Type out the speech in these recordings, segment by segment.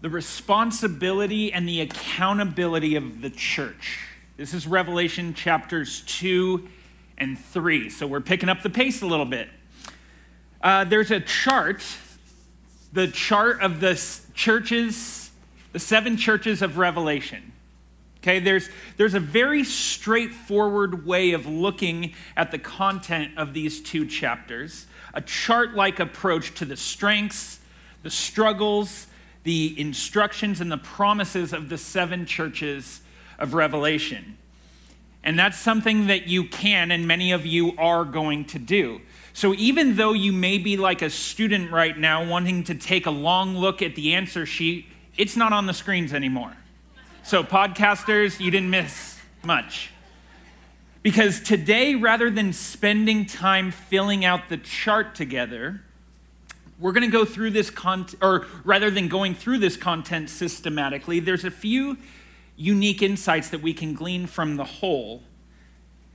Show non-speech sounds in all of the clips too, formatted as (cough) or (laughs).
the responsibility and the accountability of the church. This is Revelation chapters 2 and 3. So we're picking up the pace a little bit. Uh, there's a chart, the chart of the churches, the seven churches of Revelation. Okay, there's, there's a very straightforward way of looking at the content of these two chapters, a chart like approach to the strengths, the struggles, the instructions, and the promises of the seven churches of Revelation. And that's something that you can, and many of you are going to do. So even though you may be like a student right now wanting to take a long look at the answer sheet, it's not on the screens anymore. So, podcasters, you didn't miss much. Because today, rather than spending time filling out the chart together, we're going to go through this content, or rather than going through this content systematically, there's a few unique insights that we can glean from the whole.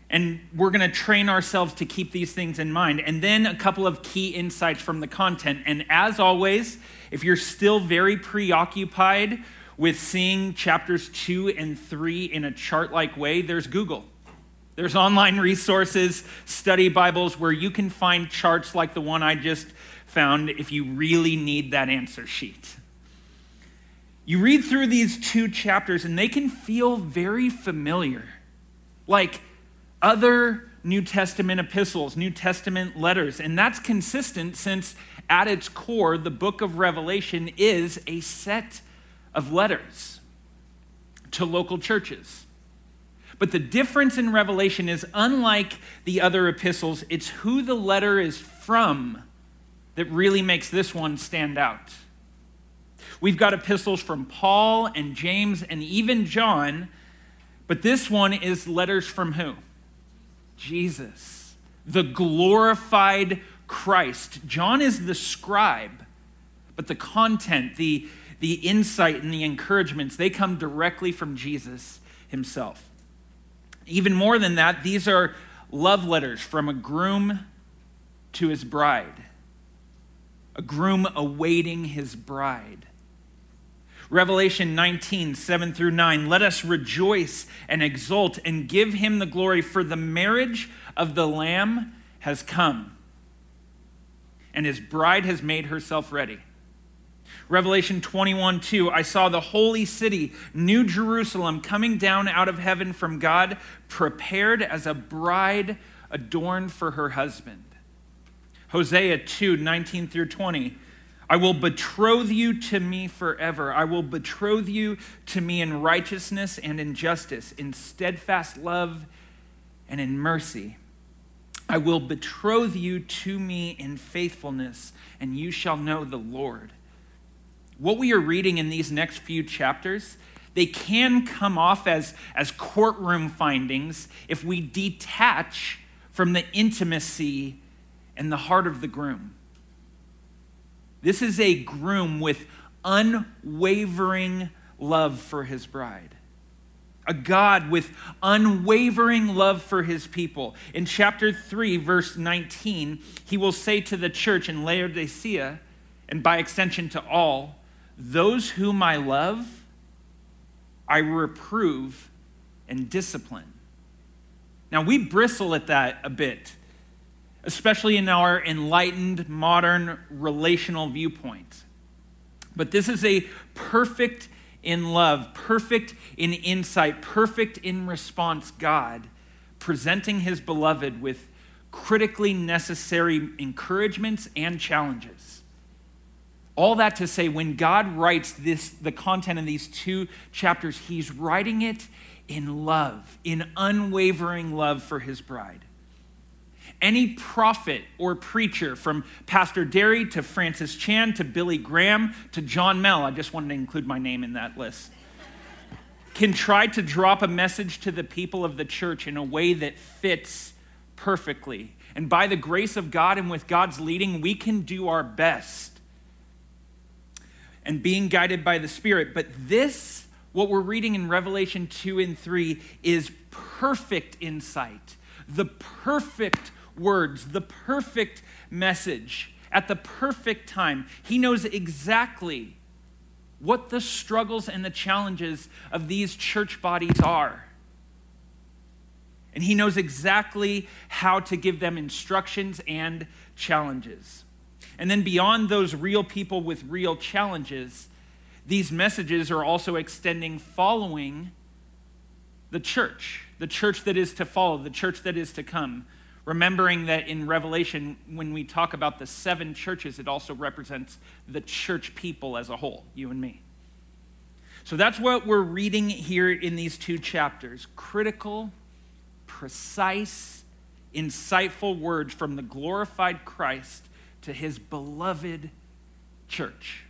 And we're going to train ourselves to keep these things in mind. And then a couple of key insights from the content. And as always, if you're still very preoccupied with seeing chapters two and three in a chart like way, there's Google. There's online resources, study Bibles, where you can find charts like the one I just found if you really need that answer sheet. You read through these two chapters, and they can feel very familiar, like other New Testament epistles, New Testament letters. And that's consistent since, at its core, the book of Revelation is a set of letters to local churches. But the difference in Revelation is unlike the other epistles, it's who the letter is from that really makes this one stand out. We've got epistles from Paul and James and even John, but this one is letters from who? Jesus, the glorified Christ. John is the scribe, but the content, the the insight and the encouragements, they come directly from Jesus himself. Even more than that, these are love letters from a groom to his bride, a groom awaiting his bride. Revelation 19, 7 through 9. Let us rejoice and exult and give him the glory, for the marriage of the Lamb has come, and his bride has made herself ready. Revelation 21 2, I saw the holy city, New Jerusalem, coming down out of heaven from God, prepared as a bride adorned for her husband. Hosea 2 19 through 20, I will betroth you to me forever. I will betroth you to me in righteousness and in justice, in steadfast love and in mercy. I will betroth you to me in faithfulness, and you shall know the Lord. What we are reading in these next few chapters, they can come off as, as courtroom findings if we detach from the intimacy and the heart of the groom. This is a groom with unwavering love for his bride. A God with unwavering love for his people. In chapter 3, verse 19, he will say to the church in Laodicea, and by extension to all, those whom I love, I reprove and discipline. Now, we bristle at that a bit, especially in our enlightened, modern relational viewpoint. But this is a perfect in love, perfect in insight, perfect in response God, presenting his beloved with critically necessary encouragements and challenges. All that to say, when God writes this, the content in these two chapters, he's writing it in love, in unwavering love for his bride. Any prophet or preacher, from Pastor Derry to Francis Chan to Billy Graham to John Mel, I just wanted to include my name in that list, can try to drop a message to the people of the church in a way that fits perfectly. And by the grace of God and with God's leading, we can do our best and being guided by the Spirit. But this, what we're reading in Revelation 2 and 3, is perfect insight, the perfect words, the perfect message at the perfect time. He knows exactly what the struggles and the challenges of these church bodies are. And he knows exactly how to give them instructions and challenges. And then beyond those real people with real challenges, these messages are also extending following the church, the church that is to follow, the church that is to come. Remembering that in Revelation, when we talk about the seven churches, it also represents the church people as a whole, you and me. So that's what we're reading here in these two chapters critical, precise, insightful words from the glorified Christ to his beloved church.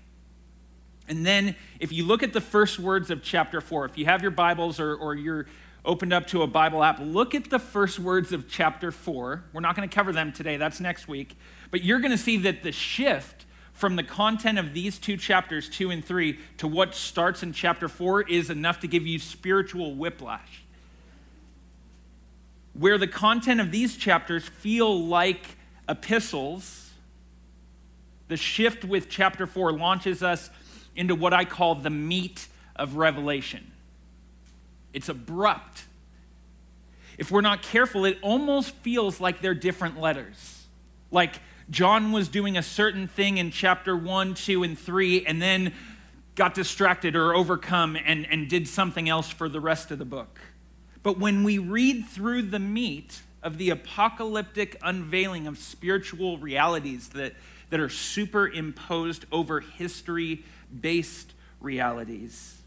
And then, if you look at the first words of chapter 4, if you have your Bibles or, or you're opened up to a Bible app, look at the first words of chapter 4. We're not going to cover them today, that's next week. But you're going to see that the shift from the content of these two chapters, 2 and 3, to what starts in chapter 4 is enough to give you spiritual whiplash. Where the content of these chapters feel like epistles, the shift with chapter 4 launches us into what I call the meat of Revelation. It's abrupt. If we're not careful, it almost feels like they're different letters. Like John was doing a certain thing in chapter 1, 2, and 3, and then got distracted or overcome and, and did something else for the rest of the book. But when we read through the meat of the apocalyptic unveiling of spiritual realities that, that are superimposed over history based realities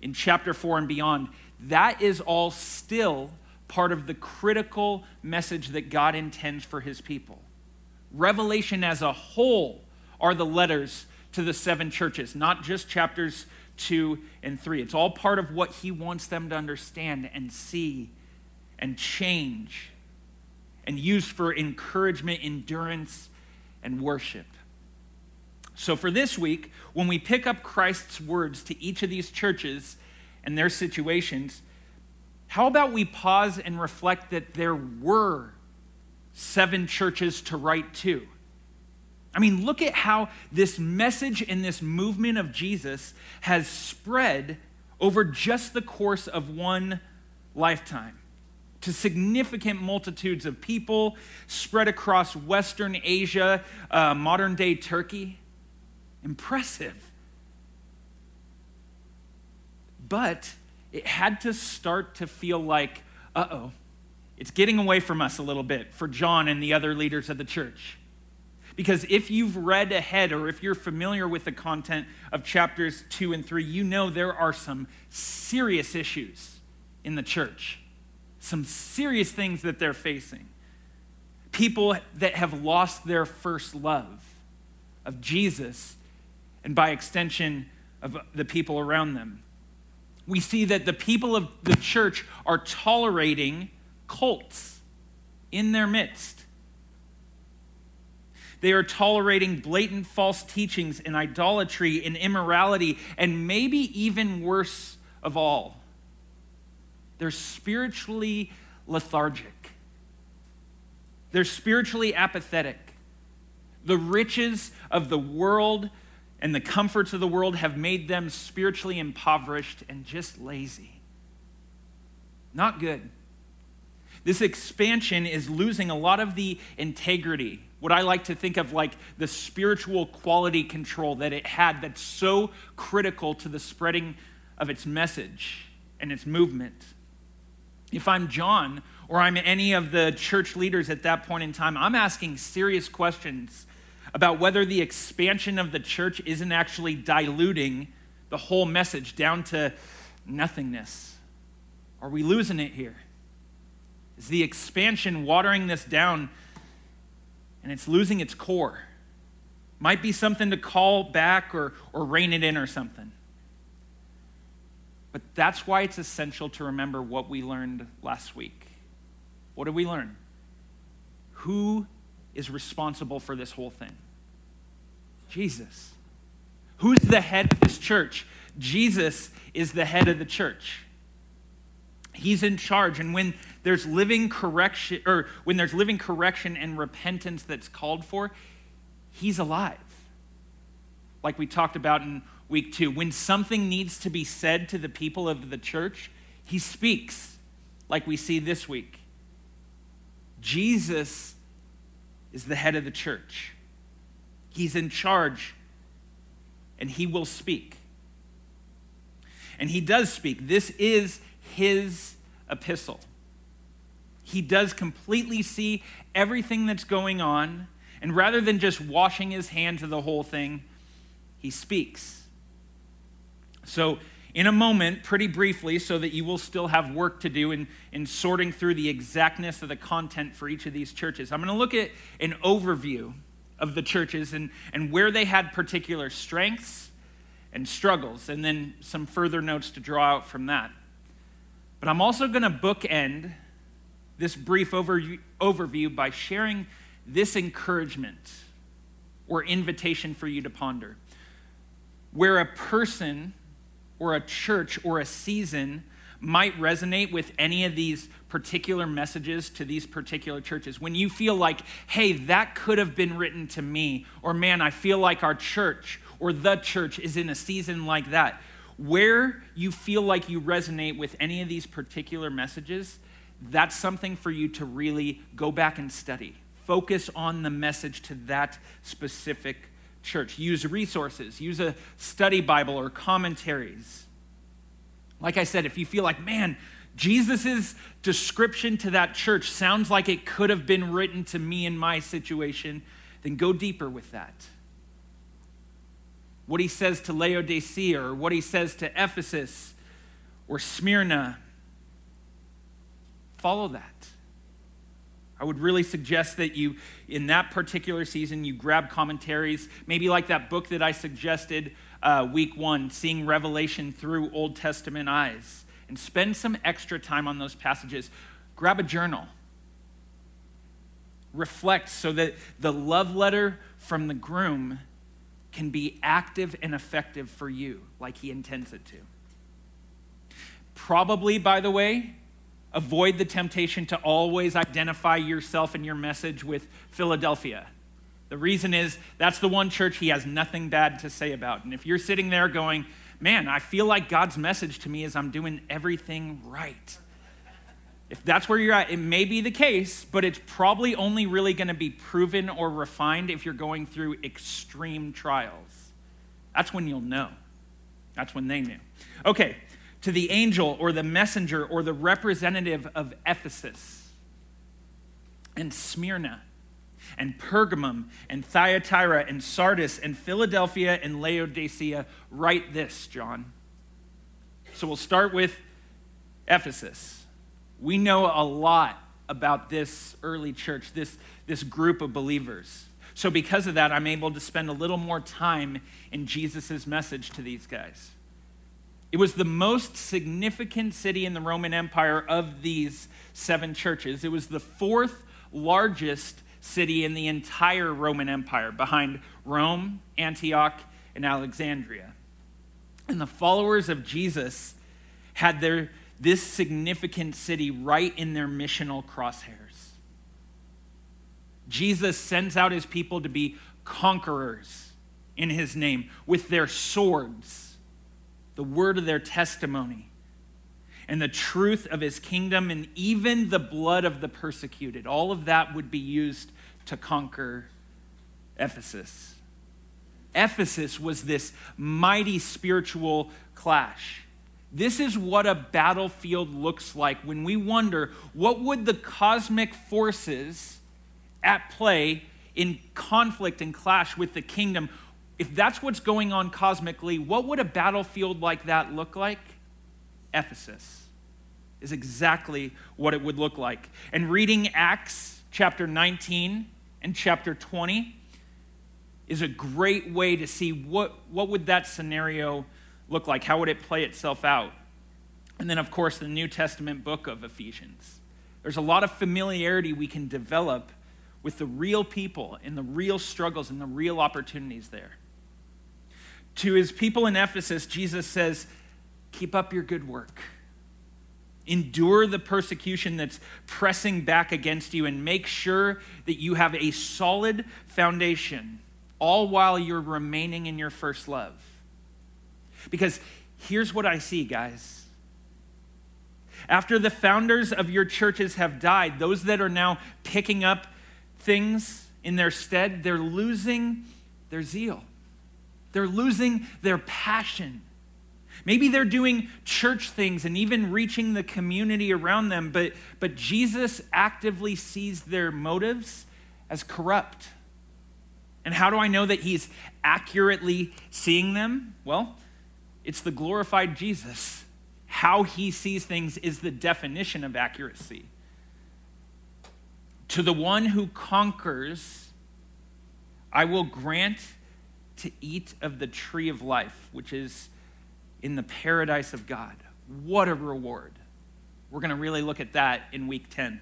in chapter 4 and beyond, that is all still part of the critical message that God intends for his people. Revelation as a whole are the letters to the seven churches, not just chapters 2 and 3. It's all part of what he wants them to understand and see and change and use for encouragement, endurance, and worship. So, for this week, when we pick up Christ's words to each of these churches and their situations, how about we pause and reflect that there were seven churches to write to? I mean, look at how this message and this movement of Jesus has spread over just the course of one lifetime to significant multitudes of people spread across Western Asia, uh, modern day Turkey. Impressive. But it had to start to feel like, uh oh, it's getting away from us a little bit for John and the other leaders of the church. Because if you've read ahead or if you're familiar with the content of chapters two and three, you know there are some serious issues in the church, some serious things that they're facing. People that have lost their first love of Jesus and by extension of the people around them. We see that the people of the church are tolerating cults in their midst. They are tolerating blatant false teachings and idolatry and immorality, and maybe even worse of all, they're spiritually lethargic. They're spiritually apathetic. The riches of the world and the comforts of the world have made them spiritually impoverished and just lazy. Not good. This expansion is losing a lot of the integrity, what I like to think of like the spiritual quality control that it had that's so critical to the spreading of its message and its movement. If I'm John or I'm any of the church leaders at that point in time, I'm asking serious questions about whether the expansion of the church isn't actually diluting the whole message down to nothingness. Are we losing it here? Is the expansion watering this down and it's losing its core? Might be something to call back or, or rein it in or something. But that's why it's essential to remember what we learned last week. What did we learn? Who is responsible for this whole thing? Jesus. Who's the head of this church? Jesus is the head of the church. He's in charge. And when there's living correction, or when there's living correction and repentance that's called for, he's alive. Like we talked about in week two. When something needs to be said to the people of the church, he speaks, like we see this week. Jesus is the head of the church, he's in charge, and he will speak. And he does speak. This is his epistle. He does completely see everything that's going on, and rather than just washing his hands of the whole thing, he speaks. So, in a moment, pretty briefly, so that you will still have work to do in, in sorting through the exactness of the content for each of these churches, I'm going to look at an overview of the churches and, and where they had particular strengths and struggles, and then some further notes to draw out from that. But I'm also going to bookend this brief overview by sharing this encouragement or invitation for you to ponder. Where a person or a church or a season might resonate with any of these particular messages to these particular churches. When you feel like, hey, that could have been written to me, or man, I feel like our church or the church is in a season like that. Where you feel like you resonate with any of these particular messages, that's something for you to really go back and study. Focus on the message to that specific church. Use resources, use a study Bible or commentaries. Like I said, if you feel like, man, Jesus' description to that church sounds like it could have been written to me in my situation, then go deeper with that. What he says to Laodicea or what he says to Ephesus or Smyrna, follow that. I would really suggest that you, in that particular season, you grab commentaries, maybe like that book that I suggested uh, week one, Seeing Revelation Through Old Testament Eyes, and spend some extra time on those passages. Grab a journal. Reflect so that the love letter from the groom can be active and effective for you like he intends it to. Probably, by the way, avoid the temptation to always identify yourself and your message with Philadelphia. The reason is that's the one church he has nothing bad to say about. And if you're sitting there going, man, I feel like God's message to me is I'm doing everything right. If that's where you're at, it may be the case, but it's probably only really going to be proven or refined if you're going through extreme trials. That's when you'll know. That's when they knew. Okay, to the angel or the messenger or the representative of Ephesus and Smyrna and Pergamum and Thyatira and Sardis and Philadelphia and Laodicea, write this, John. So we'll start with Ephesus. We know a lot about this early church, this, this group of believers. So, because of that, I'm able to spend a little more time in Jesus' message to these guys. It was the most significant city in the Roman Empire of these seven churches. It was the fourth largest city in the entire Roman Empire, behind Rome, Antioch, and Alexandria. And the followers of Jesus had their, this significant city right in their missional crosshairs. Jesus sends out his people to be conquerors in his name with their swords the word of their testimony, and the truth of his kingdom, and even the blood of the persecuted. All of that would be used to conquer Ephesus. Ephesus was this mighty spiritual clash. This is what a battlefield looks like when we wonder what would the cosmic forces at play in conflict and clash with the kingdom if that's what's going on cosmically, what would a battlefield like that look like? Ephesus is exactly what it would look like. And reading Acts chapter 19 and chapter 20 is a great way to see what, what would that scenario look like? How would it play itself out? And then, of course, the New Testament book of Ephesians. There's a lot of familiarity we can develop with the real people and the real struggles and the real opportunities there. To his people in Ephesus, Jesus says, Keep up your good work. Endure the persecution that's pressing back against you and make sure that you have a solid foundation, all while you're remaining in your first love. Because here's what I see, guys. After the founders of your churches have died, those that are now picking up things in their stead, they're losing their zeal. They're losing their passion. Maybe they're doing church things and even reaching the community around them, but, but Jesus actively sees their motives as corrupt. And how do I know that he's accurately seeing them? Well, it's the glorified Jesus. How he sees things is the definition of accuracy. To the one who conquers, I will grant to eat of the tree of life, which is in the paradise of God. What a reward. We're going to really look at that in week 10.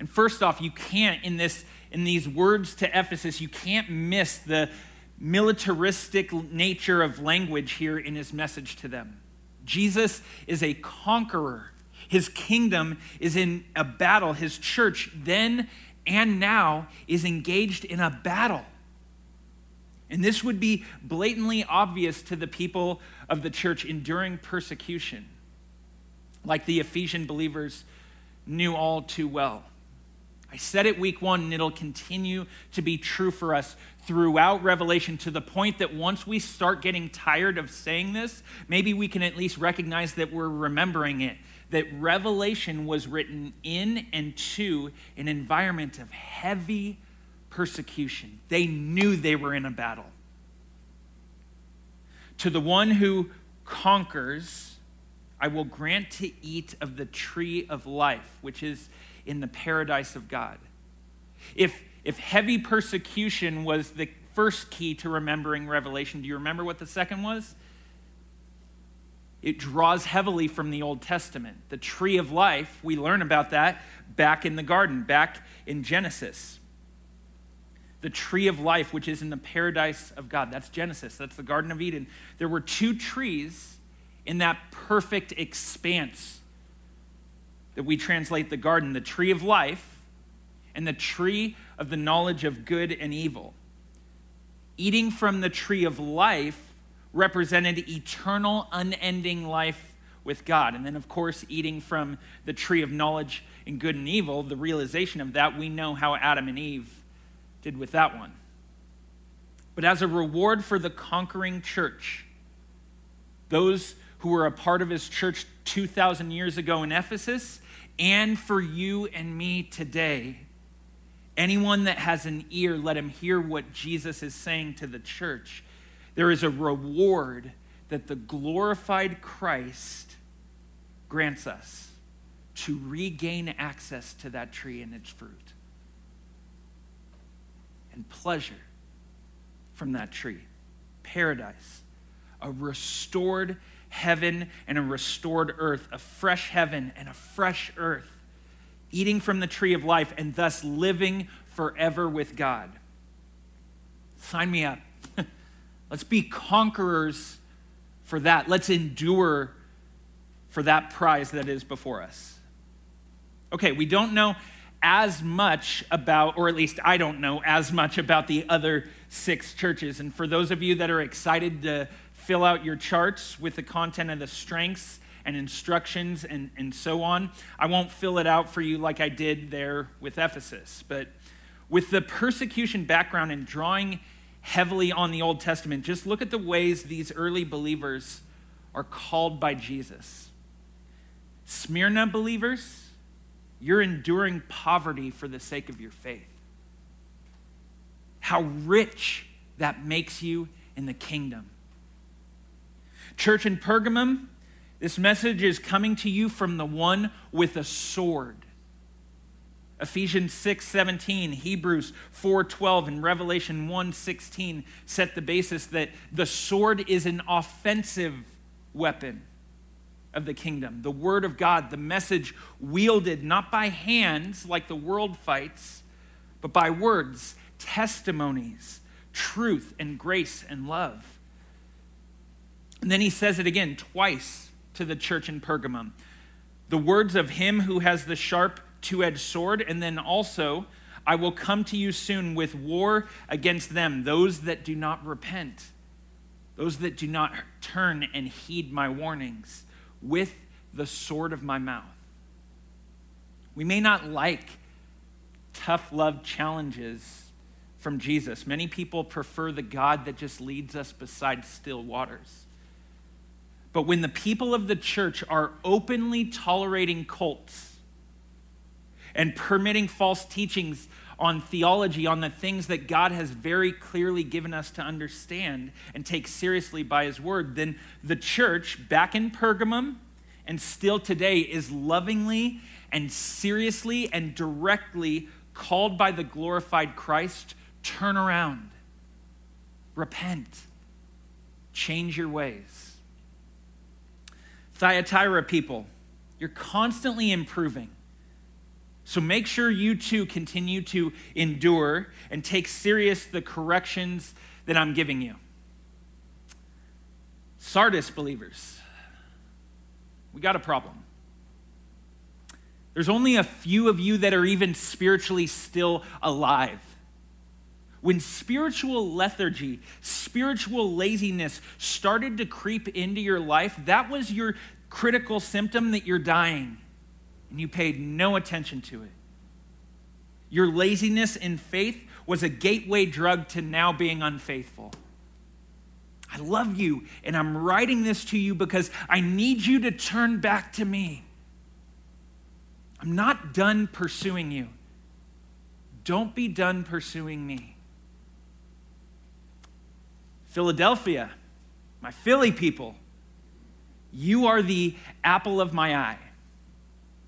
And first off, you can't in this in these words to Ephesus, you can't miss the militaristic nature of language here in his message to them. Jesus is a conqueror. His kingdom is in a battle. His church then and now is engaged in a battle. And this would be blatantly obvious to the people of the church enduring persecution, like the Ephesian believers knew all too well. I said it week one, and it'll continue to be true for us throughout Revelation to the point that once we start getting tired of saying this, maybe we can at least recognize that we're remembering it. That Revelation was written in and to an environment of heavy persecution. They knew they were in a battle. To the one who conquers, I will grant to eat of the tree of life, which is in the paradise of God. If, if heavy persecution was the first key to remembering Revelation, do you remember what the second was? It draws heavily from the Old Testament. The tree of life, we learn about that back in the garden, back in Genesis the tree of life, which is in the paradise of God. That's Genesis, that's the Garden of Eden. There were two trees in that perfect expanse that we translate the garden the tree of life and the tree of the knowledge of good and evil. Eating from the tree of life represented eternal, unending life with God. And then, of course, eating from the tree of knowledge and good and evil, the realization of that, we know how Adam and Eve did with that one. But as a reward for the conquering church, those who were a part of his church 2,000 years ago in Ephesus, and for you and me today, anyone that has an ear, let him hear what Jesus is saying to the church. There is a reward that the glorified Christ grants us to regain access to that tree and its fruit and pleasure from that tree. Paradise, a restored heaven and a restored earth, a fresh heaven and a fresh earth, eating from the tree of life and thus living forever with God. Sign me up. (laughs) Let's be conquerors for that. Let's endure for that prize that is before us. Okay, we don't know as much about, or at least I don't know as much about the other six churches. And for those of you that are excited to fill out your charts with the content of the strengths and instructions and, and so on, I won't fill it out for you like I did there with Ephesus. But with the persecution background and drawing heavily on the Old Testament, just look at the ways these early believers are called by Jesus. Smyrna believers, you're enduring poverty for the sake of your faith. How rich that makes you in the kingdom. Church in Pergamum, this message is coming to you from the one with a sword. Ephesians 6 17, Hebrews 4 12, and Revelation 1 16 set the basis that the sword is an offensive weapon of the kingdom, the word of God, the message wielded not by hands like the world fights, but by words, testimonies, truth and grace and love. And then he says it again twice to the church in Pergamum. The words of him who has the sharp two edged sword, and then also, I will come to you soon with war against them, those that do not repent. those that do not turn and heed my warnings with the sword of my mouth. We may not like tough love challenges from Jesus. Many people prefer the God that just leads us beside still waters. But when the people of the church are openly tolerating cults and permitting false teachings on theology, on the things that God has very clearly given us to understand and take seriously by His Word, then the church back in Pergamum and still today is lovingly and seriously and directly called by the glorified Christ turn around, repent, change your ways. Thyatira people, you're constantly improving. So make sure you too continue to endure and take serious the corrections that I'm giving you. Sardis believers, we got a problem. There's only a few of you that are even spiritually still alive. When spiritual lethargy, spiritual laziness started to creep into your life, that was your critical symptom that you're dying, and you paid no attention to it. Your laziness in faith was a gateway drug to now being unfaithful. I love you, and I'm writing this to you because I need you to turn back to me. I'm not done pursuing you. Don't be done pursuing me. Philadelphia, my Philly people, you are the apple of my eye.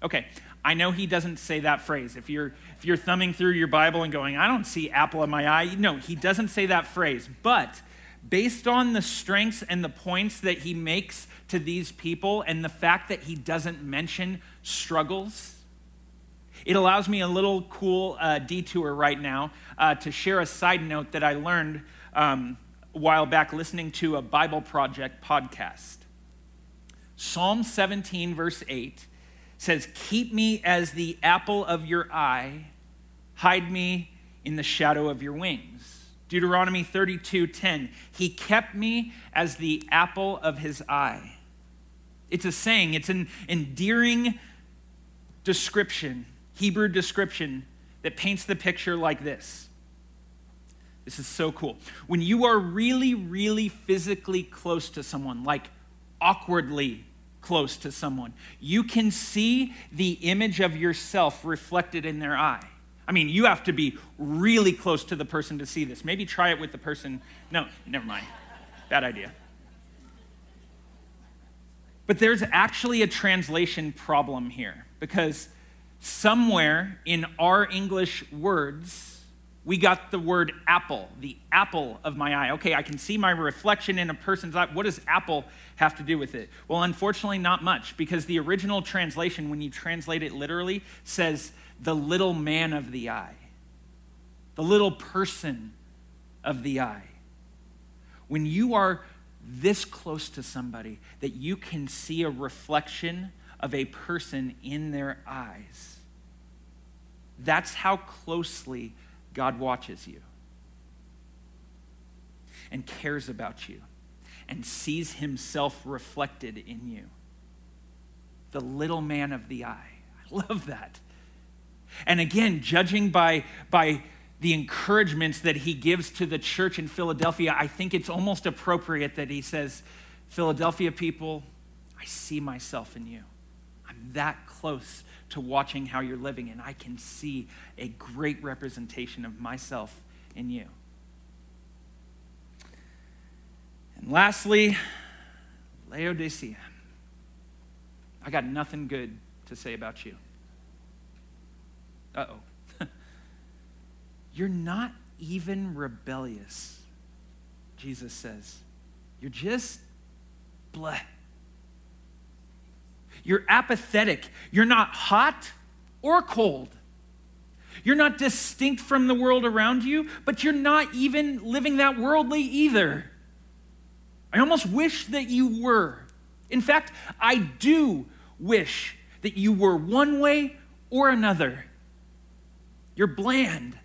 Okay, I know he doesn't say that phrase. If you're if you're thumbing through your Bible and going, I don't see apple in my eye, no, he doesn't say that phrase. But based on the strengths and the points that he makes to these people and the fact that he doesn't mention struggles, it allows me a little cool uh, detour right now uh, to share a side note that I learned um, a while back listening to a Bible Project podcast. Psalm 17, verse 8 says, Keep me as the apple of your eye, hide me in the shadow of your wings. Deuteronomy 32, 10, He kept me as the apple of his eye. It's a saying, it's an endearing description, Hebrew description that paints the picture like this this is so cool. When you are really, really physically close to someone, like awkwardly close to someone, you can see the image of yourself reflected in their eye. I mean, you have to be really close to the person to see this. Maybe try it with the person. No, never mind. Bad idea. But there's actually a translation problem here because somewhere in our English words, we got the word apple, the apple of my eye. Okay, I can see my reflection in a person's eye. What does apple have to do with it? Well, unfortunately, not much, because the original translation, when you translate it literally, says the little man of the eye, the little person of the eye. When you are this close to somebody that you can see a reflection of a person in their eyes, that's how closely God watches you and cares about you and sees himself reflected in you. The little man of the eye. I love that. And again, judging by, by the encouragements that he gives to the church in Philadelphia, I think it's almost appropriate that he says, Philadelphia people, I see myself in you. I'm that close to watching how you're living, and I can see a great representation of myself in you. And lastly, Laodicea. I got nothing good to say about you. Uh oh. (laughs) You're not even rebellious, Jesus says. You're just bleh. You're apathetic. You're not hot or cold. You're not distinct from the world around you, but you're not even living that worldly either. I almost wish that you were. In fact, I do wish that you were one way or another. You're bland.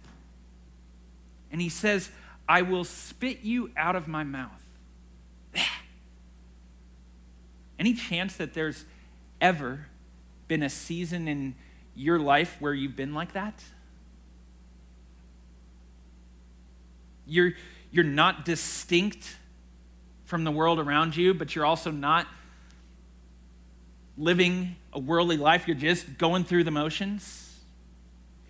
And he says, I will spit you out of my mouth. (sighs) Any chance that there's ever been a season in your life where you've been like that? You're, you're not distinct from the world around you, but you're also not living a worldly life. You're just going through the motions.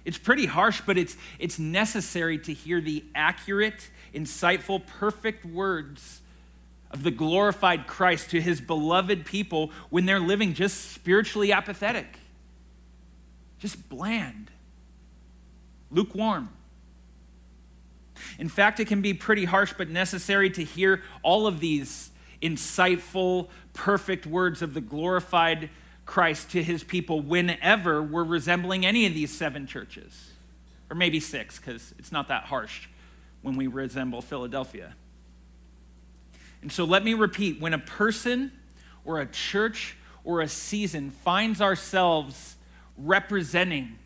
It's pretty harsh, but it's, it's necessary to hear the accurate, insightful, perfect words of the glorified Christ to his beloved people when they're living just spiritually apathetic, just bland, lukewarm. In fact, it can be pretty harsh but necessary to hear all of these insightful, perfect words of the glorified Christ to his people whenever we're resembling any of these seven churches, or maybe six, because it's not that harsh when we resemble Philadelphia. And so let me repeat when a person or a church or a season finds ourselves representing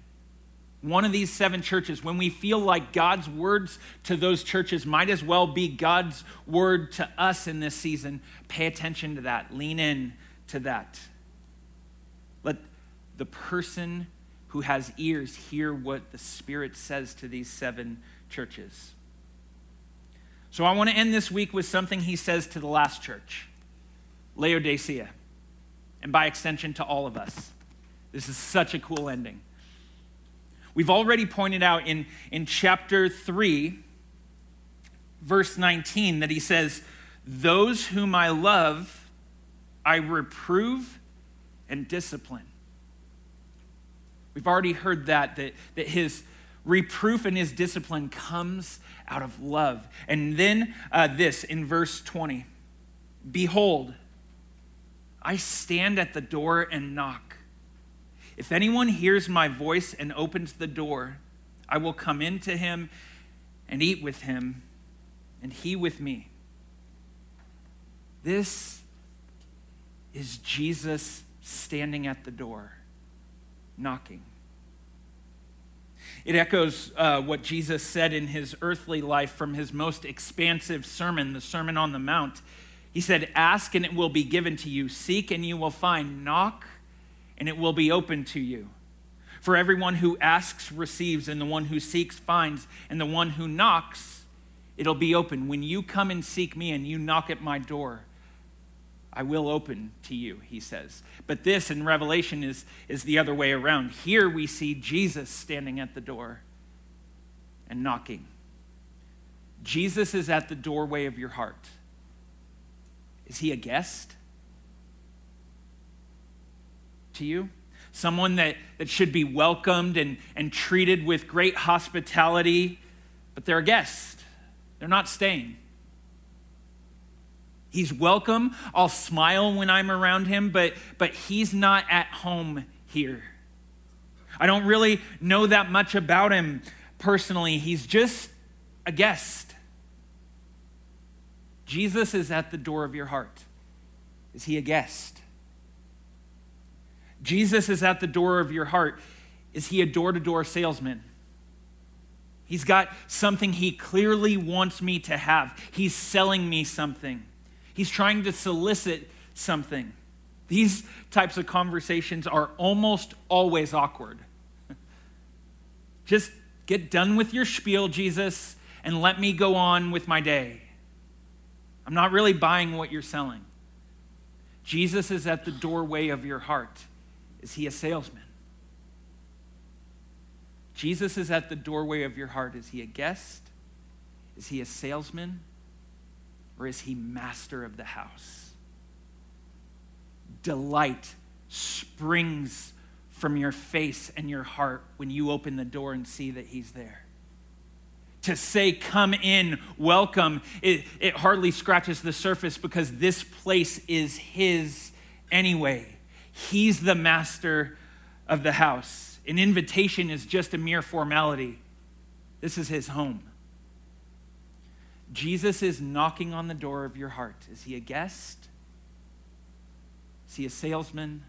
one of these seven churches, when we feel like God's words to those churches might as well be God's word to us in this season, pay attention to that. Lean in to that. Let the person who has ears hear what the Spirit says to these seven churches. So I want to end this week with something he says to the last church, Laodicea, and by extension to all of us. This is such a cool ending. We've already pointed out in, in chapter 3, verse 19, that he says, Those whom I love, I reprove and discipline. We've already heard that, that, that his reproof and his discipline comes out of love. And then uh, this in verse 20 Behold, I stand at the door and knock. If anyone hears my voice and opens the door, I will come into him and eat with him, and he with me. This is Jesus standing at the door, knocking. It echoes uh, what Jesus said in his earthly life from his most expansive sermon, the Sermon on the Mount. He said, Ask and it will be given to you, seek and you will find, knock and it will be open to you. For everyone who asks receives, and the one who seeks finds, and the one who knocks, it'll be open. When you come and seek me and you knock at my door, I will open to you, he says. But this in Revelation is, is the other way around. Here we see Jesus standing at the door and knocking. Jesus is at the doorway of your heart. Is he a guest to you? Someone that, that should be welcomed and, and treated with great hospitality, but they're a guest. They're not staying. He's welcome. I'll smile when I'm around him, but, but he's not at home here. I don't really know that much about him personally. He's just a guest. Jesus is at the door of your heart. Is he a guest? Jesus is at the door of your heart. Is he a door to door salesman? He's got something he clearly wants me to have. He's selling me something. He's trying to solicit something. These types of conversations are almost always awkward. (laughs) Just get done with your spiel, Jesus, and let me go on with my day. I'm not really buying what you're selling. Jesus is at the doorway of your heart. Is he a salesman? Jesus is at the doorway of your heart. Is he a guest? Is he a salesman? Or is he master of the house? Delight springs from your face and your heart when you open the door and see that he's there. To say, come in, welcome, it, it hardly scratches the surface because this place is his anyway. He's the master of the house. An invitation is just a mere formality. This is his home. Jesus is knocking on the door of your heart. Is he a guest? Is he a salesman?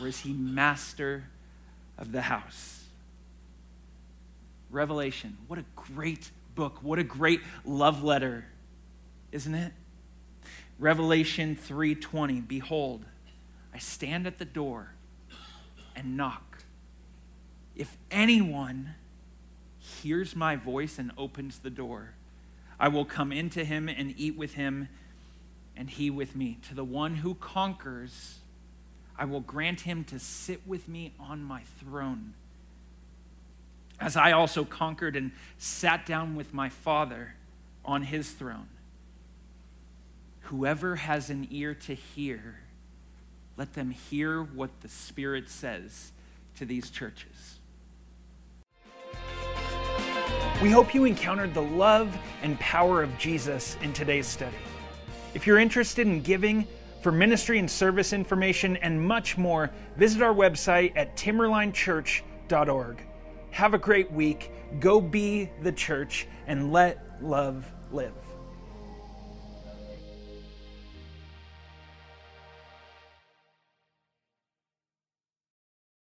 Or is he master of the house? Revelation. What a great book. What a great love letter, isn't it? Revelation 3:20 Behold, I stand at the door and knock. If anyone hears my voice and opens the door, I will come into him and eat with him and he with me. To the one who conquers, I will grant him to sit with me on my throne. As I also conquered and sat down with my Father on his throne. Whoever has an ear to hear, let them hear what the Spirit says to these churches. We hope you encountered the love and power of Jesus in today's study. If you're interested in giving, for ministry and service information and much more, visit our website at timberlinechurch.org. Have a great week. Go be the church and let love live.